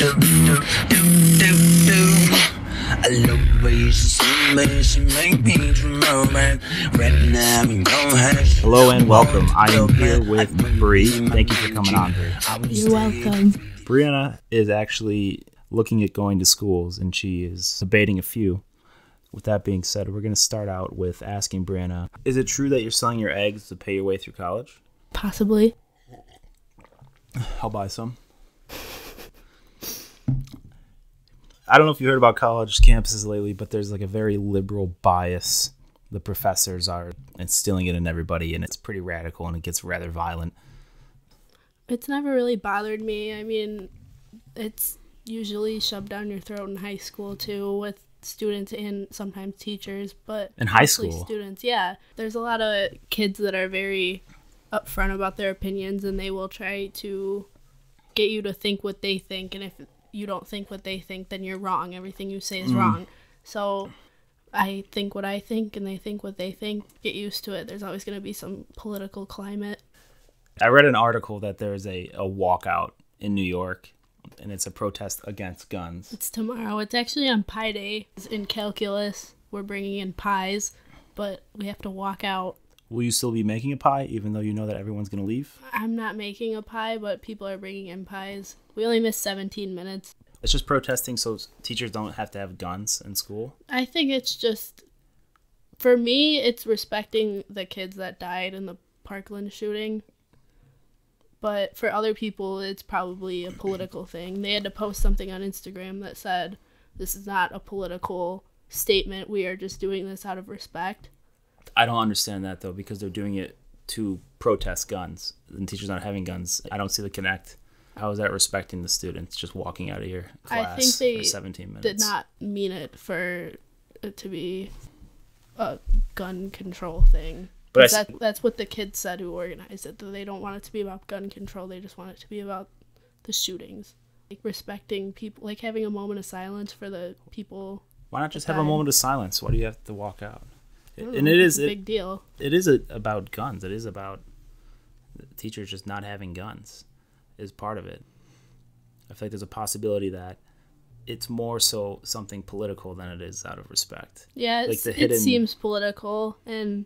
do, do, do, do, do. I love the way you see me, she make me dream of. Right now, we don't Hello and welcome. I am here with Bree. Thank you for coming on, Bree. You're welcome. Brianna is actually looking at going to schools and she is debating a few. With that being said, we're going to start out with asking Brianna Is it true that you're selling your eggs to pay your way through college? Possibly. I'll buy some. I don't know if you heard about college campuses lately, but there's like a very liberal bias. The professors are instilling it in everybody, and it's pretty radical and it gets rather violent. It's never really bothered me. I mean, it's usually shoved down your throat in high school too with students and sometimes teachers, but In high school? students, yeah. There's a lot of kids that are very upfront about their opinions and they will try to get you to think what they think and if you don't think what they think then you're wrong. Everything you say is mm. wrong. So I think what I think and they think what they think. Get used to it. There's always going to be some political climate. I read an article that there's a, a walkout in New York, and it's a protest against guns. It's tomorrow. It's actually on Pi Day. It's in calculus. We're bringing in pies, but we have to walk out. Will you still be making a pie, even though you know that everyone's going to leave? I'm not making a pie, but people are bringing in pies. We only missed 17 minutes. It's just protesting so teachers don't have to have guns in school. I think it's just, for me, it's respecting the kids that died in the Parkland shooting. But for other people, it's probably a political thing. They had to post something on Instagram that said, this is not a political statement. We are just doing this out of respect. I don't understand that though because they're doing it to protest guns and teachers not having guns. I don't see the connect. How is that respecting the students just walking out of your I class think they for 17 minutes? did not mean it for it to be a gun control thing. But I that, that's what the kids said who organized it. That they don't want it to be about gun control. They just want it to be about the shootings, like respecting people, like having a moment of silence for the people. Why not just have a moment of silence? Why do you have to walk out? Don't And it's is a it, big deal. it is a, about guns. It is about teachers just not having guns is part of it. I feel like there's a possibility that it's more so something political than it is out of respect. Yeah, like the it seems political, and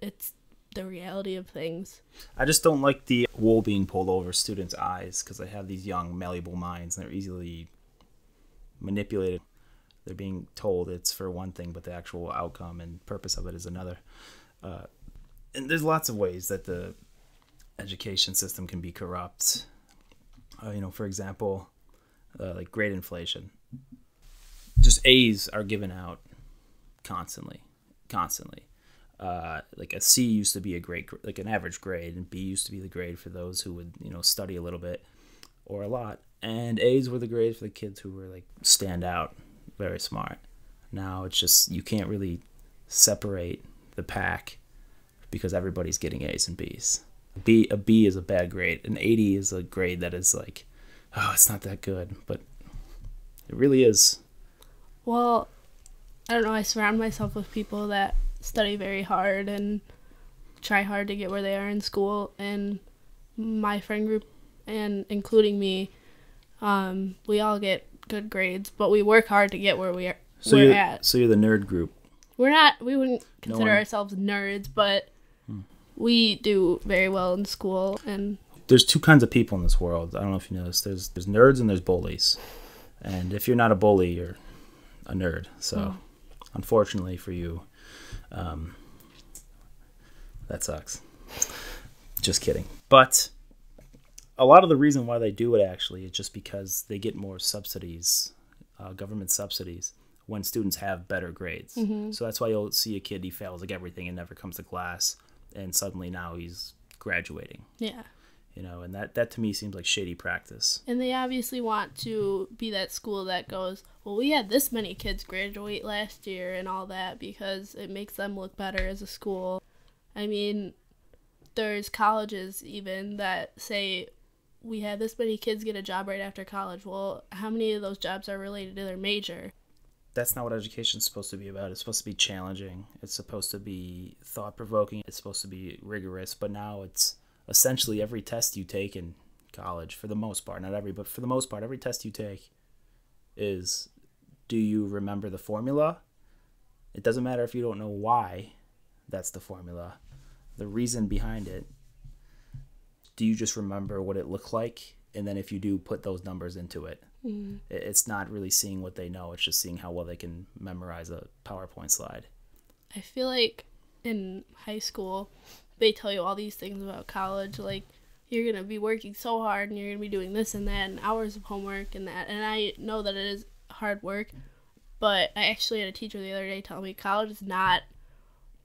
it's the reality of things. I just don't like the wool being pulled over students' eyes because they have these young, malleable minds and they're easily manipulated. They're being told it's for one thing, but the actual outcome and purpose of it is another. Uh, and there's lots of ways that the education system can be corrupt. Uh, you know, for example, uh, like grade inflation. Just A's are given out constantly, constantly uh, like a C used to be a grade, like an average grade, and B used to be the grade for those who would, you know, study a little bit or a lot. And A's were the grades for the kids who were like stand out, very smart. Now it's just you can't really separate the pack because everybody's getting A's and B's. B a B is a bad grade. An 80 is a grade that is like, oh, it's not that good, but it really is. Well, I don't know. I surround myself with people that study very hard and try hard to get where they are in school. And my friend group, and including me, um, we all get good grades, but we work hard to get where we are. So we're you're, at. so you're the nerd group. We're not. We wouldn't consider Hmm. ourselves nerds, but we do very well in school. And there's two kinds of people in this world. I don't know if you know this. There's there's nerds and there's bullies. And if you're not a bully, you're a nerd. So unfortunately for you, um, that sucks. Just kidding. But a lot of the reason why they do it actually is just because they get more subsidies, uh, government subsidies, when students have better grades. So that's why you'll see a kid he fails like everything and never comes to class, and suddenly now he's graduating yeah. you know and that that to me seems like shady practice And they obviously want to be that school that goes, well, we had this many kids graduate last year and all that because it makes them look better as a school. I mean, there's colleges even that say we had this many kids get a job right after college. Well, how many of those jobs are related to their major? that's not what education's supposed to be about it's supposed to be challenging it's supposed to be thought provoking it's supposed to be rigorous but now it's essentially every test you take in college for the most part, not every, but for the most part, every test you take is do you remember the formula? It doesn't matter if you don't know why that's the formula, the reason behind it. Do you just remember what it looked like? And then if you do, put those numbers into it. Mm. It's not really seeing what they know, it's just seeing how well they can memorize a PowerPoint slide. I feel like in high school, they tell you all these things about college, like you're gonna be working so hard and you're gonna be doing this and that and hours of homework and that. And I know that it is hard work, but I actually had a teacher the other day tell me college is not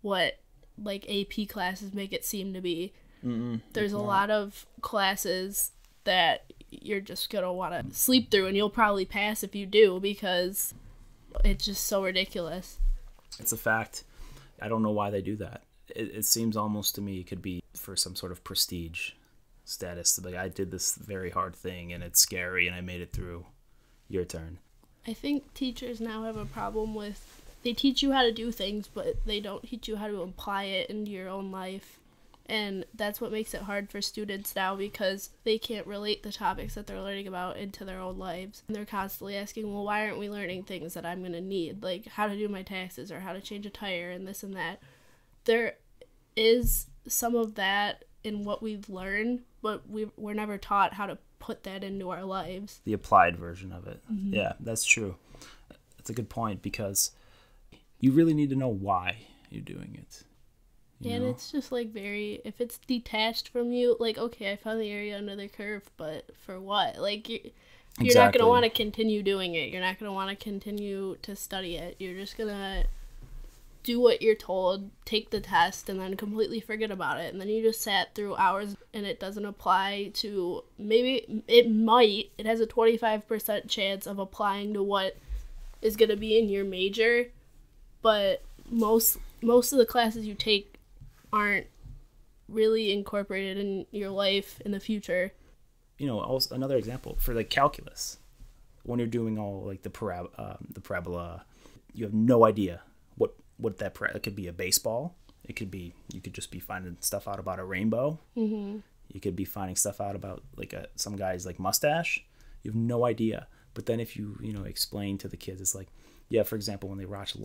what like AP classes make it seem to be. Mm-mm, There's a not. lot of classes that you're just gonna want to sleep through, and you'll probably pass if you do because it's just so ridiculous. It's a fact. I don't know why they do that. It, it seems almost to me it could be for some sort of prestige status. Like I did this very hard thing, and it's scary, and I made it through. Your turn. I think teachers now have a problem with they teach you how to do things, but they don't teach you how to apply it into your own life. And that's what makes it hard for students now because they can't relate the topics that they're learning about into their own lives. And they're constantly asking, well, why aren't we learning things that I'm going to need? Like how to do my taxes or how to change a tire and this and that. There is some of that in what we've learned, but we, we're never taught how to put that into our lives. The applied version of it. Mm-hmm. Yeah, that's true. That's a good point because you really need to know why you're doing it. You and know? it's just like very if it's detached from you, like okay, I found the area under the curve, but for what? Like you you're exactly. not going to want to continue doing it. You're not going to want to continue to study it. You're just going to do what you're told, take the test, and then completely forget about it. And then you just sat through hours and it doesn't apply to maybe it might, it has a 25% chance of applying to what is going to be in your major, but most most of the classes you take aren't really incorporated in your life in the future. You know, also another example for like calculus, when you're doing all like the parab- um, the parabola, you have no idea what what that para- it could be a baseball. It could be you could just be finding stuff out about a rainbow. Mm-hmm. You could be finding stuff out about like a some guy's like mustache. You have no idea. But then if you you know explain to the kids, it's like yeah, for example, when they launch,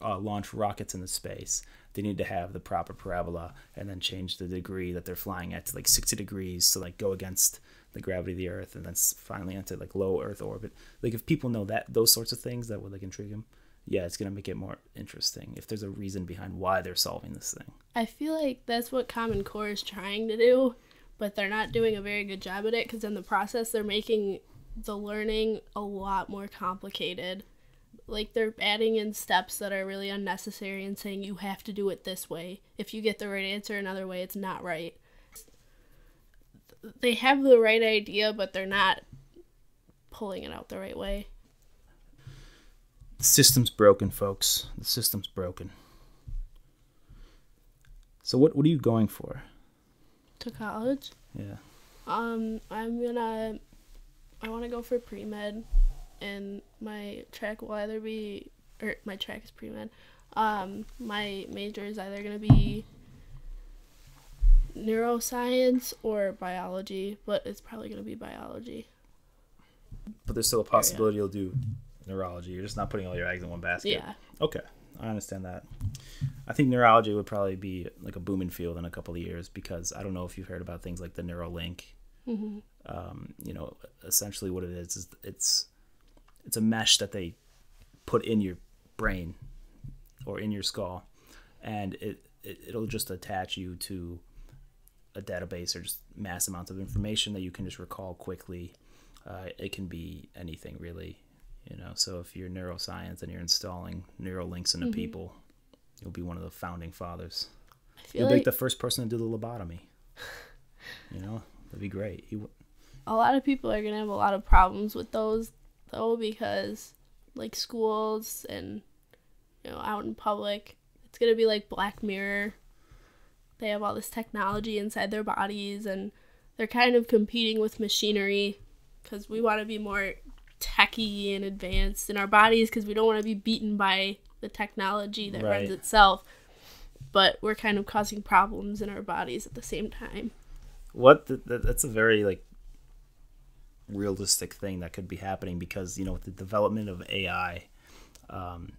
uh, launch rockets into space, they need to have the proper parabola and then change the degree that they're flying at to like 60 degrees to like go against the gravity of the Earth and then finally enter like low Earth orbit. Like if people know that those sorts of things, that would like intrigue them. Yeah, it's gonna make it more interesting if there's a reason behind why they're solving this thing. I feel like that's what Common Core is trying to do, but they're not doing a very good job at it because in the process they're making the learning a lot more complicated like they're adding in steps that are really unnecessary and saying you have to do it this way. If you get the right answer another way, it's not right. They have the right idea, but they're not pulling it out the right way. The system's broken, folks. The system's broken. So what what are you going for? To college? Yeah. Um, I'm gonna I wanna go for pre med and my track will either be or my track is pre med. Um, my major is either gonna be neuroscience or biology, but it's probably gonna be biology. But there's still a possibility you'll do neurology. You're just not putting all your eggs in one basket. Yeah. Okay, I understand that. I think neurology would probably be like a booming field in a couple of years because I don't know if you've heard about things like the Neuralink. Mm-hmm. Um, you know, essentially what it is is it's it's a mesh that they put in your brain or in your skull, and it, it it'll just attach you to a database or just mass amounts of information that you can just recall quickly. Uh, it can be anything really, you know. So if you're neuroscience and you're installing Neuralinks into mm-hmm. people, you'll be one of the founding fathers. You'll like... be like the first person to do the lobotomy. you know, that'd be great. You... A lot of people are gonna have a lot of problems with those though because like schools and you know out in public it's going to be like black mirror. They have all this technology inside their bodies and they're kind of competing with machinery because we want to be more techy and advanced in our bodies because we don't want to be beaten by the technology that right. runs itself. But we're kind of causing problems in our bodies at the same time. What the, that's a very like realistic thing that could be happening because you know with the development of AI, um,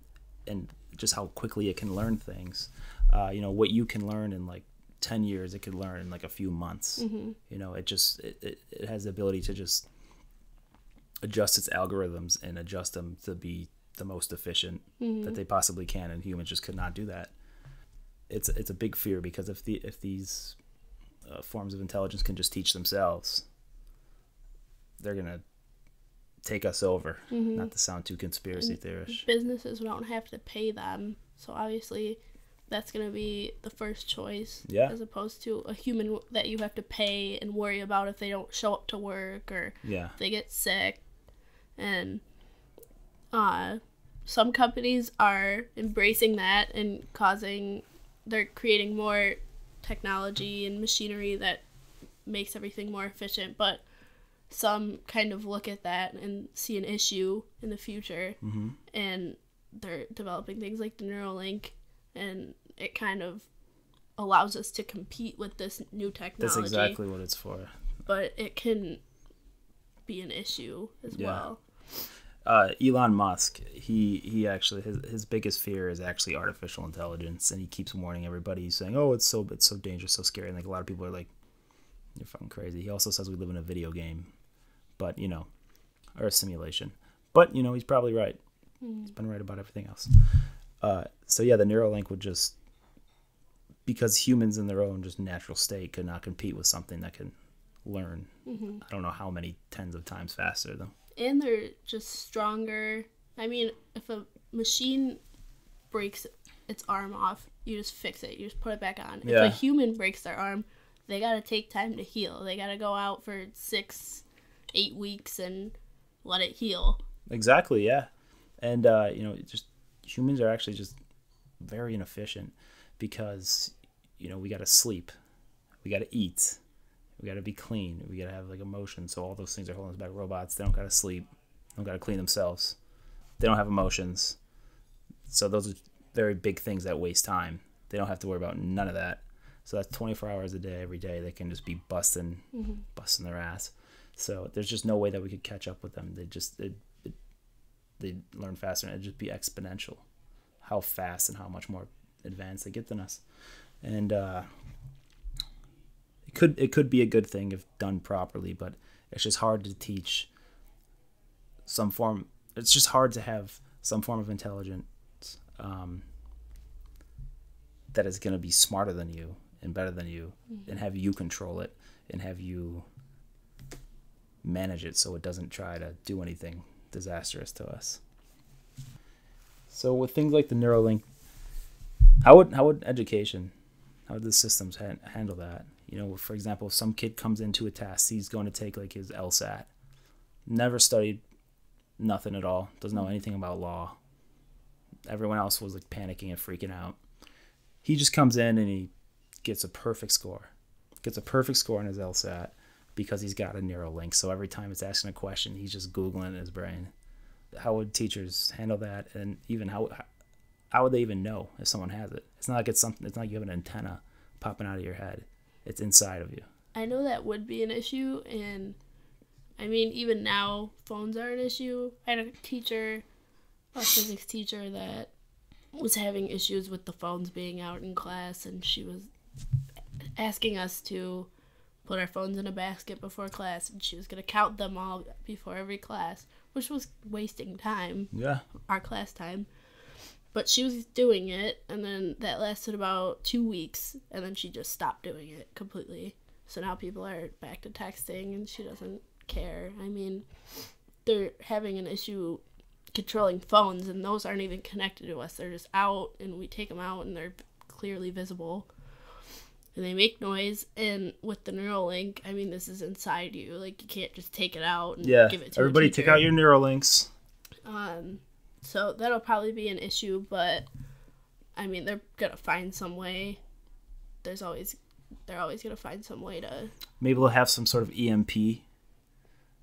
and just how quickly it can learn things, uh, you know what you can learn in like 10 years it could learn in like a few months. You know it just it, it, it has the ability to just adjust its algorithms and adjust them to be the most efficient that they possibly can and humans just could not do that. It's it's a big fear because if the if these uh, forms of intelligence can just teach themselves they're gonna take us over not to sound too conspiracy theorist. Businesses don't have to pay them, so obviously that's going to be the first choice. Yeah. As opposed to a human that you have to pay and worry about if they don't show up to work or yeah they get sick. And uh, some companies are embracing that and causing, they're creating more technology and machinery that makes everything more efficient. But some kind of look at that and see an issue in the future. mm-hmm. And they're developing things like the Neuralink, and it kind of allows us to compete with this new technology that's exactly what it's for but it can be an issue as Yeah. well. uh, Elon Musk, he he actually his his biggest fear is actually artificial intelligence, and he keeps warning everybody. He's saying, "Oh, it's so it's so dangerous, so scary." And like a lot of people are like, "You're fucking crazy." He also says we live in a video game, but you know, or a simulation. But you know, he's probably right. He's been right about everything else. Uh, so yeah, the Neuralink would just because humans in their own just natural state could not compete with something that can learn. I don't know how many tens of times faster though. And they're just stronger. I mean, if a machine breaks its arm off, you just fix it. You just put it back on. If a human breaks their arm, they gotta take time to heal. They gotta go out for six, eight weeks and let it heal. Exactly, yeah. And uh, you know, just humans are actually just very inefficient because you know we got to sleep, we got to eat, we got to be clean, we got to have like emotions. So all those things are holding us back. Robots, they don't got to sleep, they don't got to clean themselves, they don't have emotions. So those are very big things that waste time. They don't have to worry about none of that. So that's 24 hours a day, every day. They can just be busting, busting their ass. So there's just no way that we could catch up with them. They just it, it, they learn faster, and it'd just be exponential. How fast and how much more advanced they get than us, and uh, it could it could be a good thing if done properly, but it's just hard to teach some form. It's just hard to have some form of intelligence um, that is going to be smarter than you and better than you, and have you control it and have you manage it so it doesn't try to do anything disastrous to us. So with things like the Neuralink, how would how would education, how would the systems han- handle that? You know, for example, if some kid comes into a test, he's going to take like his LSAT, never studied nothing at all, doesn't know anything about law. Everyone else was like panicking and freaking out. He just comes in and he gets a perfect score, gets a perfect score on his LSAT because he's got a Neuralink. So every time it's asking a question, he's just googling in his brain. How would teachers handle that, and even how how would they even know if someone has it? It's not like it's something. It's not like you have an antenna popping out of your head. It's inside of you. I know that would be an issue, and I mean, even now, phones are an issue. I had a teacher, a physics teacher, that was having issues with the phones being out in class, and she was asking us to put our phones in a basket before class, and she was going to count them all before every class, which was wasting time Yeah. our class time. But she was doing it, and then that lasted about two weeks, and then she just stopped doing it completely. So now people are back to texting, and she doesn't care. I mean, they're having an issue controlling phones, and those aren't even connected to us. They're just out, and we take them out, and they're clearly visible. And they make noise, and with the Neuralink, I mean, this is inside you. Like, you can't just take it out and Yeah. give it to Everybody, take out your Neuralinks. Um, so that'll probably be an issue, but I mean, they're gonna find some way. There's always, they're always gonna find some way to. Maybe they'll have some sort of EMP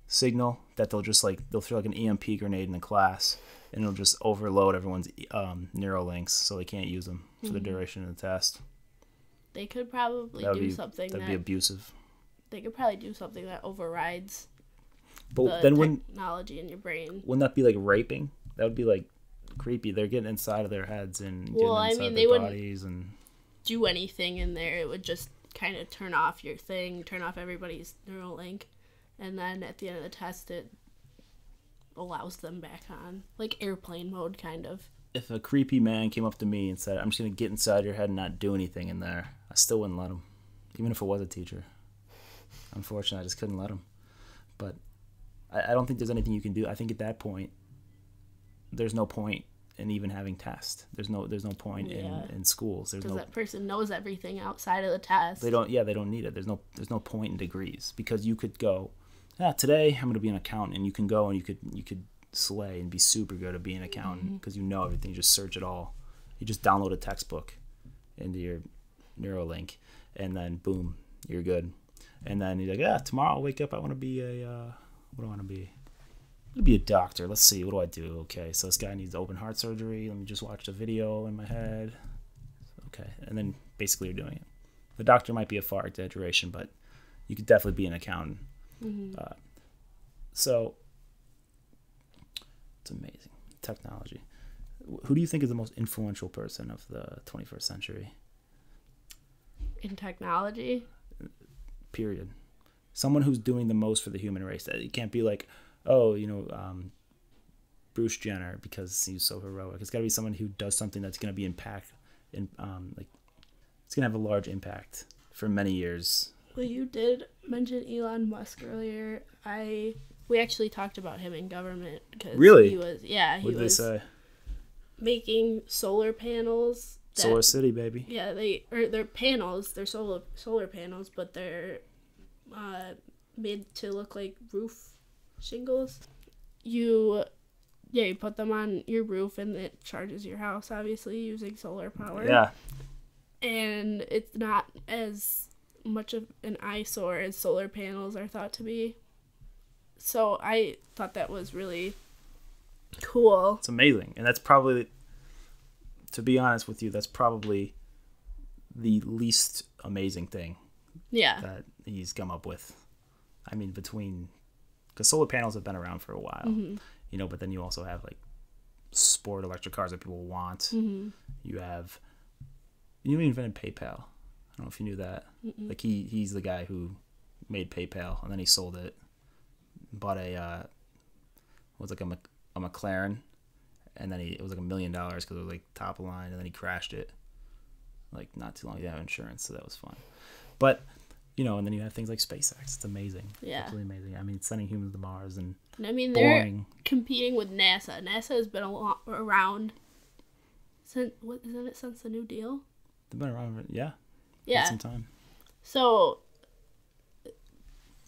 signal that they'll just like they'll throw like an EMP grenade in the class, and it'll just overload everyone's um, Neuralinks, so they can't use them for the duration of the test. They could probably do be something that'd that be abusive. they could probably do something that overrides. But the then when technology in your brain. wouldn't that be like raping? That would be like creepy. They're getting inside of their heads and Well, I mean, they wouldn't- bodies and do anything in there, it would just kind of turn off your thing, turn off everybody's Neuralink, and then at the end of the test, it allows them back on, like airplane mode, kind of. if a creepy man came up to me and said, "I'm just gonna get inside your head and not do anything in there," still wouldn't let him, even if it was a teacher. Unfortunately, I just couldn't let him. But I, I don't think there's anything you can do. I think at that point, there's no point in even having tests. There's no there's no point Yeah. in, in schools. There's Because no that person knows everything outside of the test. they don't yeah they don't need it. There's no there's no point in degrees because you could go, yeah today I'm gonna be an accountant and you can go and you could you could slay and be super good at being an accountant mm-hmm. because you know everything. You just search it all. You just download a textbook into your Neuralink and then boom you're good. And then you're like yeah tomorrow I'll wake up I want to be a uh, what do I want to be? to be a doctor. Let's see, what do I do? Okay, so this guy needs open heart surgery. Let me just watch the video in my head. Okay, and then basically you're doing it. The doctor might be a far exaggeration, but you could definitely be an accountant. Uh, so it's amazing technology. Who do you think is the most influential person of the 21st century? In technology. Period. Someone who's doing the most for the human race. It can't be like, oh, you know, um, Bruce Jenner because he's so heroic. It's got to be someone who does something that's going to be impact, in um, like, it's going to have a large impact for many years. Well, you did mention Elon Musk earlier. I we actually talked about him in government because Really? he was yeah he What did they was say? making solar panels. That, Solar City, baby. Yeah, they or they're panels. They're solar solar panels, but they're uh, made to look like roof shingles. You yeah, you put them on your roof and it charges your house obviously using solar power. Yeah. And it's not as much of an eyesore as solar panels are thought to be. So I thought that was really cool. It's amazing. And that's probably, to be honest with you, that's probably the least amazing thing Yeah. that he's come up with. I mean, between, because solar panels have been around for a while, you know, but then you also have like sport electric cars that people want. You have, you invented PayPal. I don't know if you knew that. Like he, he's the guy who made PayPal and then he sold it, bought a, uh, was like a, a McLaren and then he it was like a million dollars because it was like top of line, and then he crashed it. Like not too long, he didn't have insurance, so that was fun. But you know, and then you have things like SpaceX. It's amazing. Yeah. absolutely amazing. I mean, sending humans to Mars and I mean, they're boring. competing with NASA. NASA has been a lot around since what isn't it since the New Deal? They've been around, for, yeah, Yeah. some time. So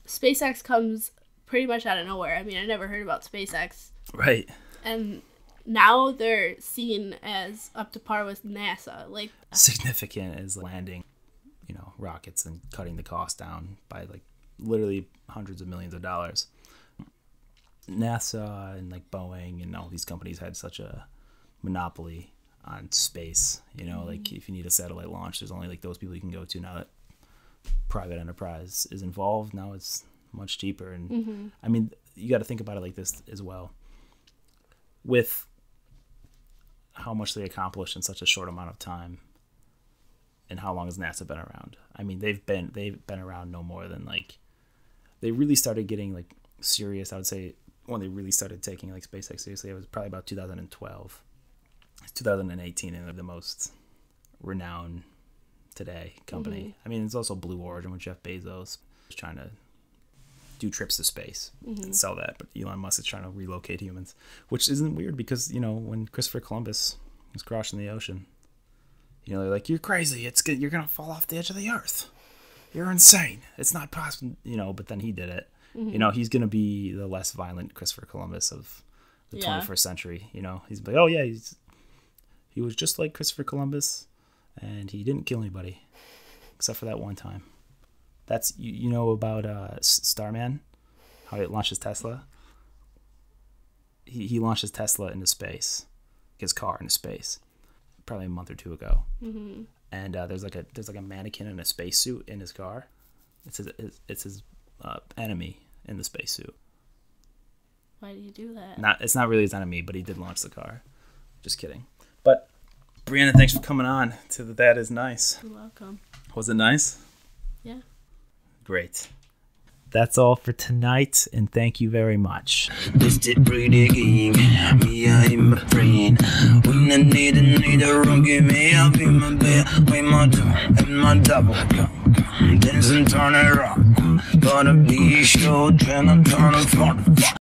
SpaceX comes pretty much out of nowhere. I mean, I never heard about SpaceX, Right. and now they're seen as up to par with NASA. Like, uh, Significant is landing, you know, rockets and cutting the cost down by like literally hundreds of millions of dollars. NASA and like Boeing and all these companies had such a monopoly on space. You know, like mm-hmm. if you need a satellite launch, there's only like those people you can go to. Now that private enterprise is involved, now it's much cheaper. And mm-hmm. I mean, you got to think about it like this as well. With how much they accomplished in such a short amount of time, and how long has NASA been around? I mean, they've been they've been around no more than like they really started getting like serious. I would say when they really started taking like SpaceX seriously, it was probably about 2012. It's 2018, and they're the most renowned today company. Mm-hmm. I mean, it's also Blue Origin with Jeff Bezos trying to do trips to space and mm-hmm. sell that, but Elon Musk is trying to relocate humans, which isn't weird because you know when Christopher Columbus was crossing the ocean, you know they're like, "You're crazy! It's good. You're gonna fall off the edge of the earth. You're insane. It's not possible." You know, but then he did it. You mm-hmm. know, he's gonna be the less violent Christopher Columbus of the Yeah. 21st century. You know, he's like, "Oh yeah, he's he was just like Christopher Columbus, and he didn't kill anybody, except for that one time. That's you, you know about uh, Starman, how he launches Tesla. He he launched his Tesla into space, his car into space, probably a month or two ago. Mm-hmm. And uh, there's like a there's like a mannequin in a spacesuit in his car. It's his it's his uh, enemy in the spacesuit. Why do you do that? Not it's not really his enemy, but he did launch the car. Just kidding. But Brianna, thanks for coming on to the That Is Nice. You're welcome. Was it nice? Yeah. Great. That's all for tonight, and thank you very much. This did pretty me friend. When I need a need a room, give me up in my bed, with my and my double. Turn it up, gotta be